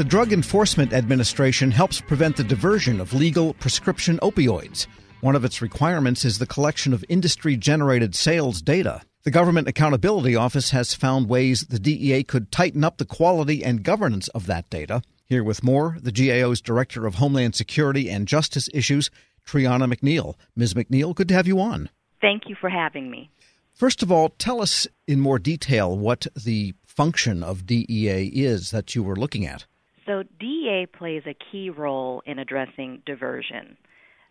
The Drug Enforcement Administration helps prevent the diversion of legal prescription opioids. One of its requirements is the collection of industry generated sales data. The Government Accountability Office has found ways the DEA could tighten up the quality and governance of that data. Here with more, the GAO's Director of Homeland Security and Justice Issues, Triana McNeil. Ms. McNeil, good to have you on. Thank you for having me. First of all, tell us in more detail what the function of DEA is that you were looking at. So, DEA plays a key role in addressing diversion.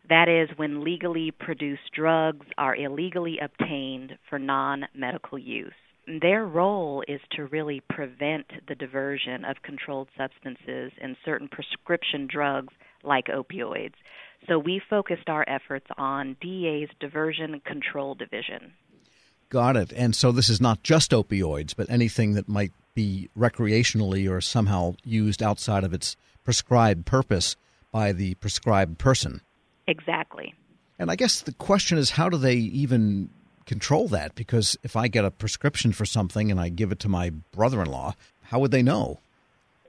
That is, when legally produced drugs are illegally obtained for non medical use. Their role is to really prevent the diversion of controlled substances and certain prescription drugs like opioids. So we focused our efforts on DEA's Diversion Control Division. Got it. And so this is not just opioids, but anything that might be recreationally or somehow used outside of its prescribed purpose by the prescribed person. Exactly. And I guess the question is how do they even control that? Because if I get a prescription for something and I give it to my brother in law, how would they know?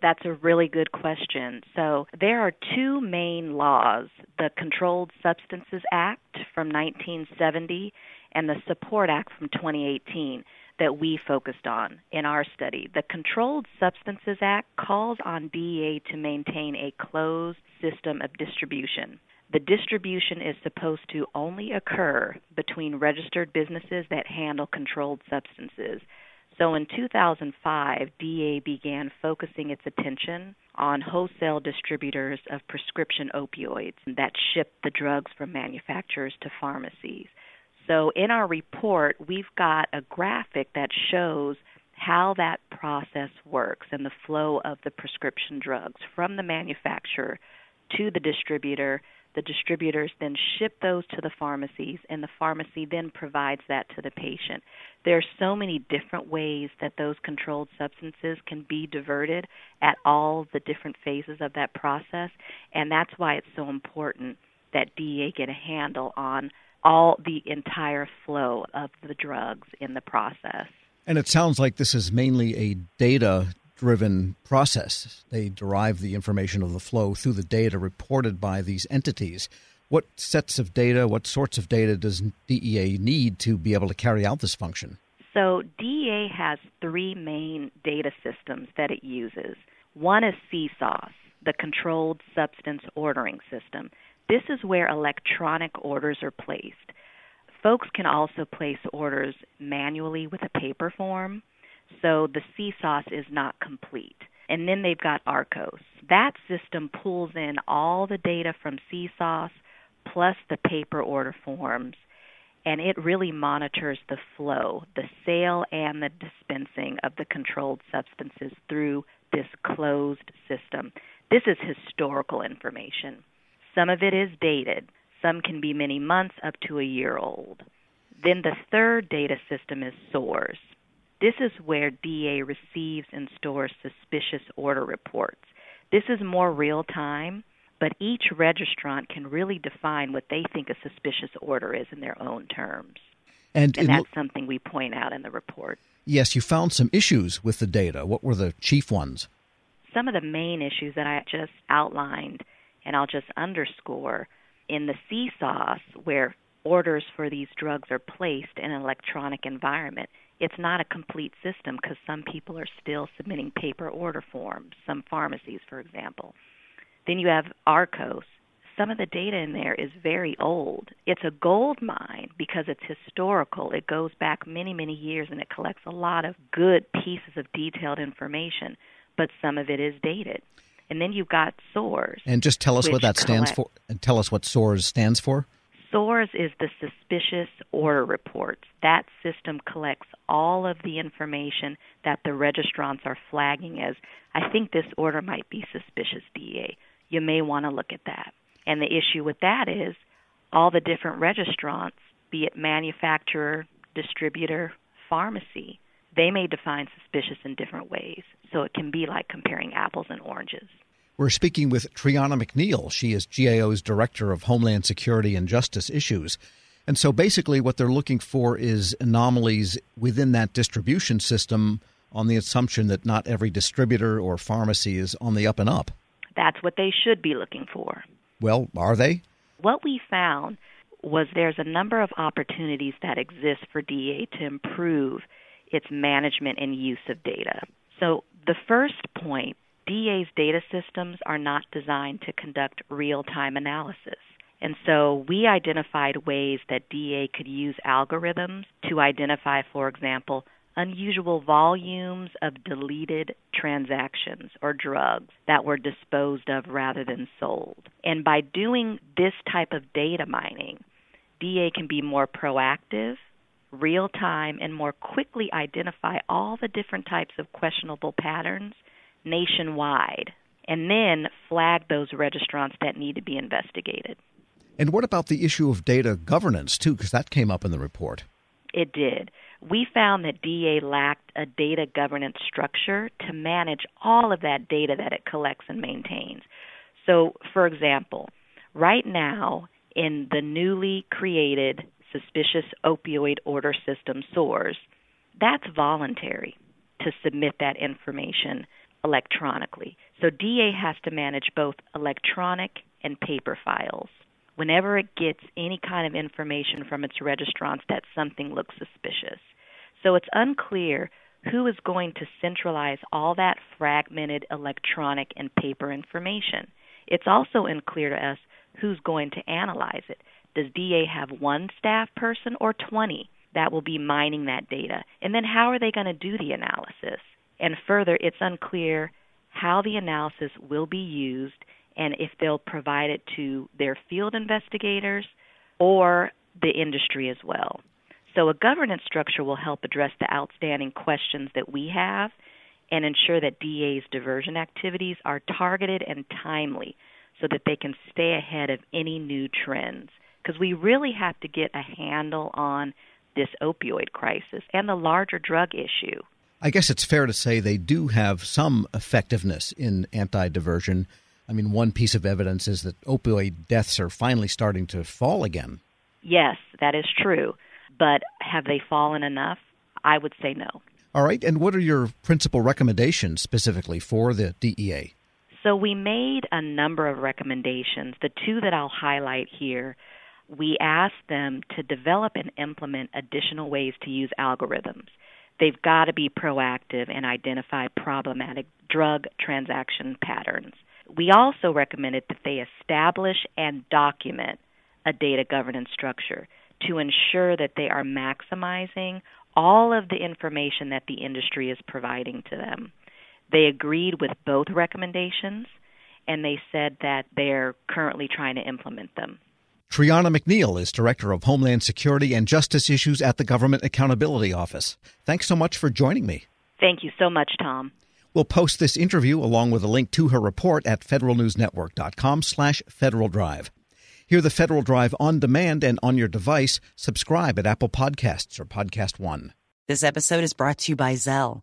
That's a really good question. So, there are two main laws the Controlled Substances Act from 1970 and the Support Act from 2018 that we focused on in our study. The Controlled Substances Act calls on DEA to maintain a closed system of distribution. The distribution is supposed to only occur between registered businesses that handle controlled substances. So in 2005, DEA began focusing its attention on wholesale distributors of prescription opioids that ship the drugs from manufacturers to pharmacies. So in our report, we've got a graphic that shows how that process works and the flow of the prescription drugs from the manufacturer to the distributor the distributors then ship those to the pharmacies, and the pharmacy then provides that to the patient. There are so many different ways that those controlled substances can be diverted at all the different phases of that process, and that's why it's so important that DEA get a handle on all the entire flow of the drugs in the process. And it sounds like this is mainly a data driven process. They derive the information of the flow through the data reported by these entities. What sets of data, what sorts of data does DEA need to be able to carry out this function? So, DEA has three main data systems that it uses. One is CSOS, the Controlled Substance Ordering System. This is where electronic orders are placed. Folks can also place orders manually with a paper form so the CSOS is not complete. And then they've got ARCOS. That system pulls in all the data from CSOS plus the paper order forms, and it really monitors the flow, the sale and the dispensing of the controlled substances through this closed system. This is historical information. Some of it is dated, some can be many months up to a year old. Then the third data system is SORS. This is where DEA receives and stores suspicious order reports. This is more real time, but each registrant can really define what they think a suspicious order is in their own terms. And, and that's lo- something we point out in the report. Yes, you found some issues with the data. What were the chief ones? Some of the main issues that I just outlined, and I'll just underscore in the CSOS, where orders for these drugs are placed in an electronic environment, it's not a complete system because some people are still submitting paper order forms, some pharmacies, for example. Then you have ARCOS. Some of the data in there is very old. It's a gold mine because it's historical. It goes back many, many years and it collects a lot of good pieces of detailed information, but some of it is dated. And then you've got SORS. And just tell us what that stands for. And tell us what SORS stands for. SORS is the suspicious order reports. That system collects all of the information that the registrants are flagging as, I think this order might be suspicious, DEA. You may want to look at that. And the issue with that is all the different registrants, be it manufacturer, distributor, pharmacy, they may define suspicious in different ways. So it can be like comparing apples and oranges. We're speaking with Triana McNeil. She is GAO's Director of Homeland Security and Justice Issues. And so basically, what they're looking for is anomalies within that distribution system on the assumption that not every distributor or pharmacy is on the up and up. That's what they should be looking for. Well, are they? What we found was there's a number of opportunities that exist for DEA to improve its management and use of data. So, the first point DEA's data systems are not designed to conduct real time analysis. And so we identified ways that DEA could use algorithms to identify, for example, unusual volumes of deleted transactions or drugs that were disposed of rather than sold. And by doing this type of data mining, DEA can be more proactive, real time, and more quickly identify all the different types of questionable patterns nationwide, and then flag those registrants that need to be investigated. And what about the issue of data governance, too? Because that came up in the report. It did. We found that DEA lacked a data governance structure to manage all of that data that it collects and maintains. So, for example, right now in the newly created Suspicious Opioid Order System SORS, that's voluntary to submit that information electronically. So DEA has to manage both electronic and paper files. Whenever it gets any kind of information from its registrants that something looks suspicious. So it's unclear who is going to centralize all that fragmented electronic and paper information. It's also unclear to us who's going to analyze it. Does DEA have one staff person or 20 that will be mining that data? And then how are they going to do the analysis? And further, it's unclear how the analysis will be used and if they'll provide it to their field investigators or the industry as well. So, a governance structure will help address the outstanding questions that we have and ensure that DEA's diversion activities are targeted and timely so that they can stay ahead of any new trends. Because we really have to get a handle on this opioid crisis and the larger drug issue. I guess it's fair to say they do have some effectiveness in anti diversion. I mean, one piece of evidence is that opioid deaths are finally starting to fall again. Yes, that is true. But have they fallen enough? I would say no. All right. And what are your principal recommendations specifically for the DEA? So we made a number of recommendations. The two that I'll highlight here, we asked them to develop and implement additional ways to use algorithms they've got to be proactive and identify problematic drug transaction patterns. We also recommended that they establish and document a data governance structure to ensure that they are maximizing all of the information that the industry is providing to them. They agreed with both recommendations and they said that they're currently trying to implement them. Triana McNeil is Director of Homeland Security and Justice Issues at the Government Accountability Office. Thanks so much for joining me. Thank you so much, Tom. We'll post this interview along with a link to her report at federalnewsnetwork.com slash Federal Drive. Hear the Federal Drive on demand and on your device. Subscribe at Apple Podcasts or Podcast One. This episode is brought to you by Zelle.